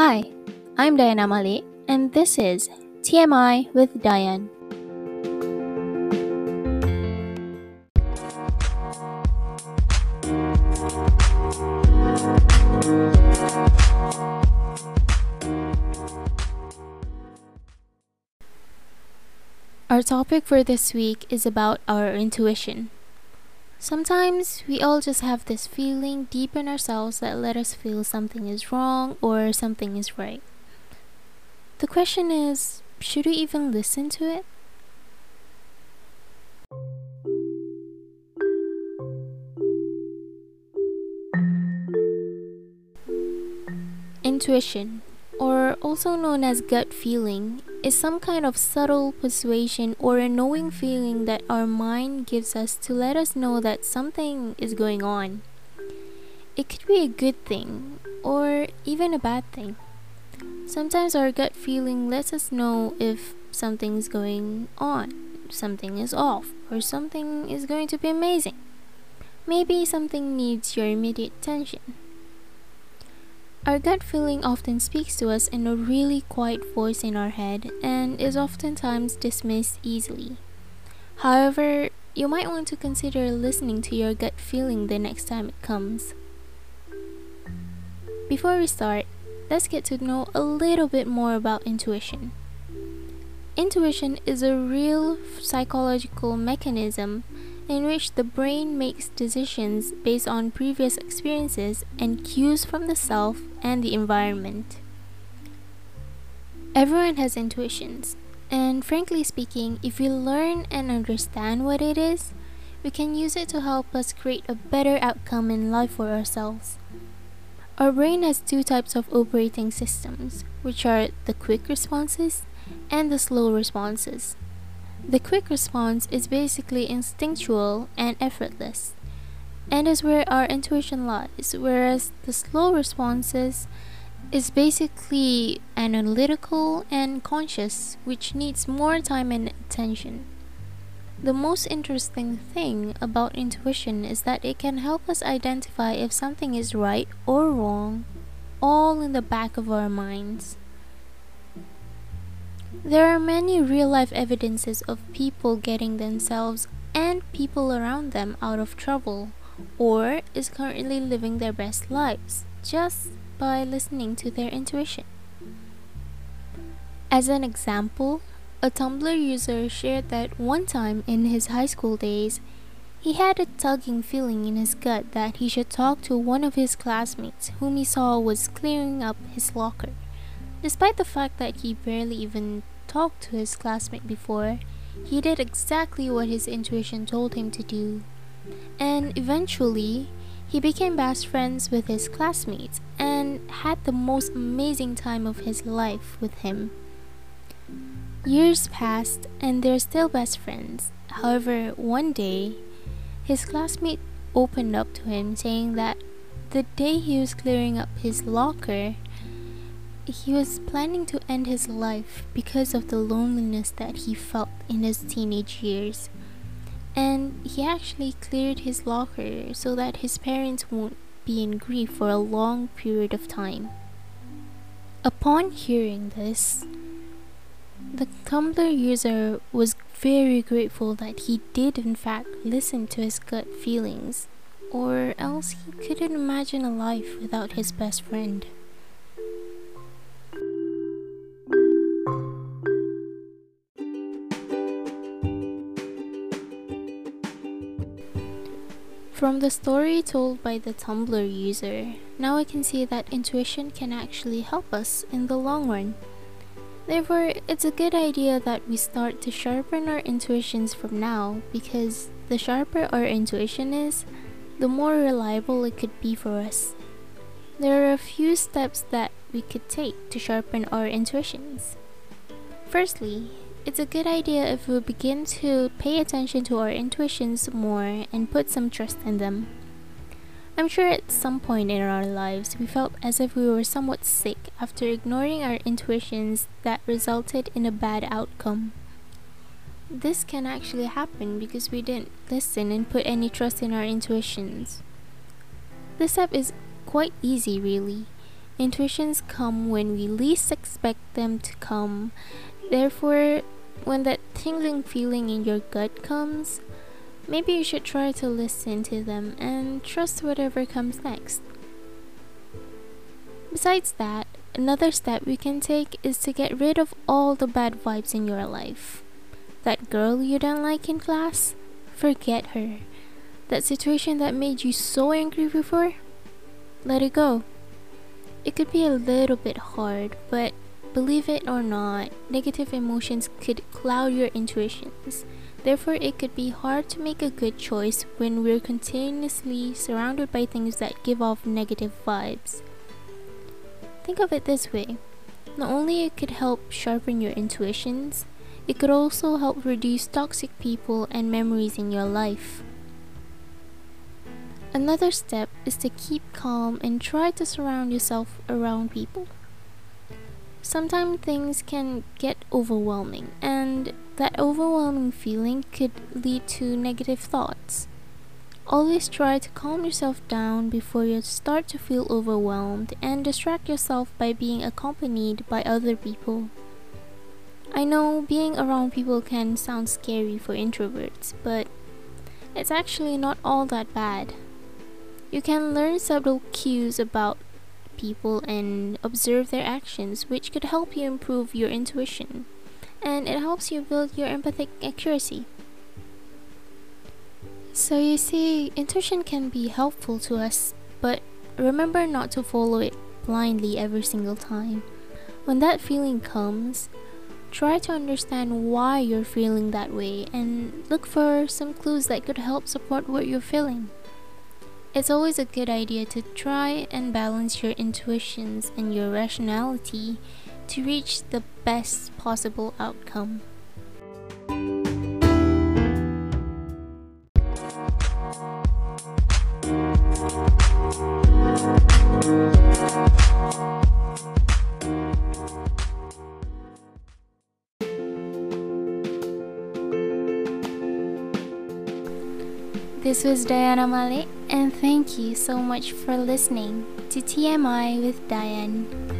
Hi, I'm Diana Mali, and this is TMI with Diane. Our topic for this week is about our intuition. Sometimes we all just have this feeling deep in ourselves that let us feel something is wrong or something is right. The question is should we even listen to it? Intuition, or also known as gut feeling, is some kind of subtle persuasion or a knowing feeling that our mind gives us to let us know that something is going on. It could be a good thing or even a bad thing. Sometimes our gut feeling lets us know if something's going on, something is off, or something is going to be amazing. Maybe something needs your immediate attention. Our gut feeling often speaks to us in a really quiet voice in our head and is oftentimes dismissed easily. However, you might want to consider listening to your gut feeling the next time it comes. Before we start, let's get to know a little bit more about intuition. Intuition is a real psychological mechanism in which the brain makes decisions based on previous experiences and cues from the self and the environment. Everyone has intuitions, and frankly speaking, if we learn and understand what it is, we can use it to help us create a better outcome in life for ourselves. Our brain has two types of operating systems, which are the quick responses and the slow responses. The quick response is basically instinctual and effortless, and is where our intuition lies, whereas the slow responses is basically analytical and conscious, which needs more time and attention. The most interesting thing about intuition is that it can help us identify if something is right or wrong, all in the back of our minds. There are many real life evidences of people getting themselves and people around them out of trouble or is currently living their best lives just by listening to their intuition. As an example, a Tumblr user shared that one time in his high school days, he had a tugging feeling in his gut that he should talk to one of his classmates whom he saw was clearing up his locker. Despite the fact that he barely even talked to his classmate before, he did exactly what his intuition told him to do. And eventually, he became best friends with his classmates and had the most amazing time of his life with him. Years passed and they're still best friends. However, one day, his classmate opened up to him saying that the day he was clearing up his locker, he was planning to end his life because of the loneliness that he felt in his teenage years. And he actually cleared his locker so that his parents won't be in grief for a long period of time. Upon hearing this, the Tumblr user was very grateful that he did, in fact, listen to his gut feelings, or else he couldn't imagine a life without his best friend. From the story told by the Tumblr user, now I can see that intuition can actually help us in the long run. Therefore, it's a good idea that we start to sharpen our intuitions from now because the sharper our intuition is, the more reliable it could be for us. There are a few steps that we could take to sharpen our intuitions. Firstly, it's a good idea if we begin to pay attention to our intuitions more and put some trust in them. I'm sure at some point in our lives we felt as if we were somewhat sick after ignoring our intuitions that resulted in a bad outcome. This can actually happen because we didn't listen and put any trust in our intuitions. This step is quite easy, really. intuitions come when we least expect them to come. Therefore, when that tingling feeling in your gut comes, maybe you should try to listen to them and trust whatever comes next. Besides that, another step we can take is to get rid of all the bad vibes in your life. That girl you don't like in class? Forget her. That situation that made you so angry before? Let it go. It could be a little bit hard, but believe it or not, negative emotions could cloud your intuitions. Therefore, it could be hard to make a good choice when we're continuously surrounded by things that give off negative vibes. Think of it this way not only it could help sharpen your intuitions, it could also help reduce toxic people and memories in your life. Another step is to keep calm and try to surround yourself around people. Sometimes things can get overwhelming, and that overwhelming feeling could lead to negative thoughts. Always try to calm yourself down before you start to feel overwhelmed and distract yourself by being accompanied by other people. I know being around people can sound scary for introverts, but it's actually not all that bad. You can learn subtle cues about people and observe their actions, which could help you improve your intuition. And it helps you build your empathic accuracy. So, you see, intuition can be helpful to us, but remember not to follow it blindly every single time. When that feeling comes, try to understand why you're feeling that way and look for some clues that could help support what you're feeling. It's always a good idea to try and balance your intuitions and your rationality to reach the best possible outcome. This was Diana Malik, and thank you so much for listening to TMI with Diane.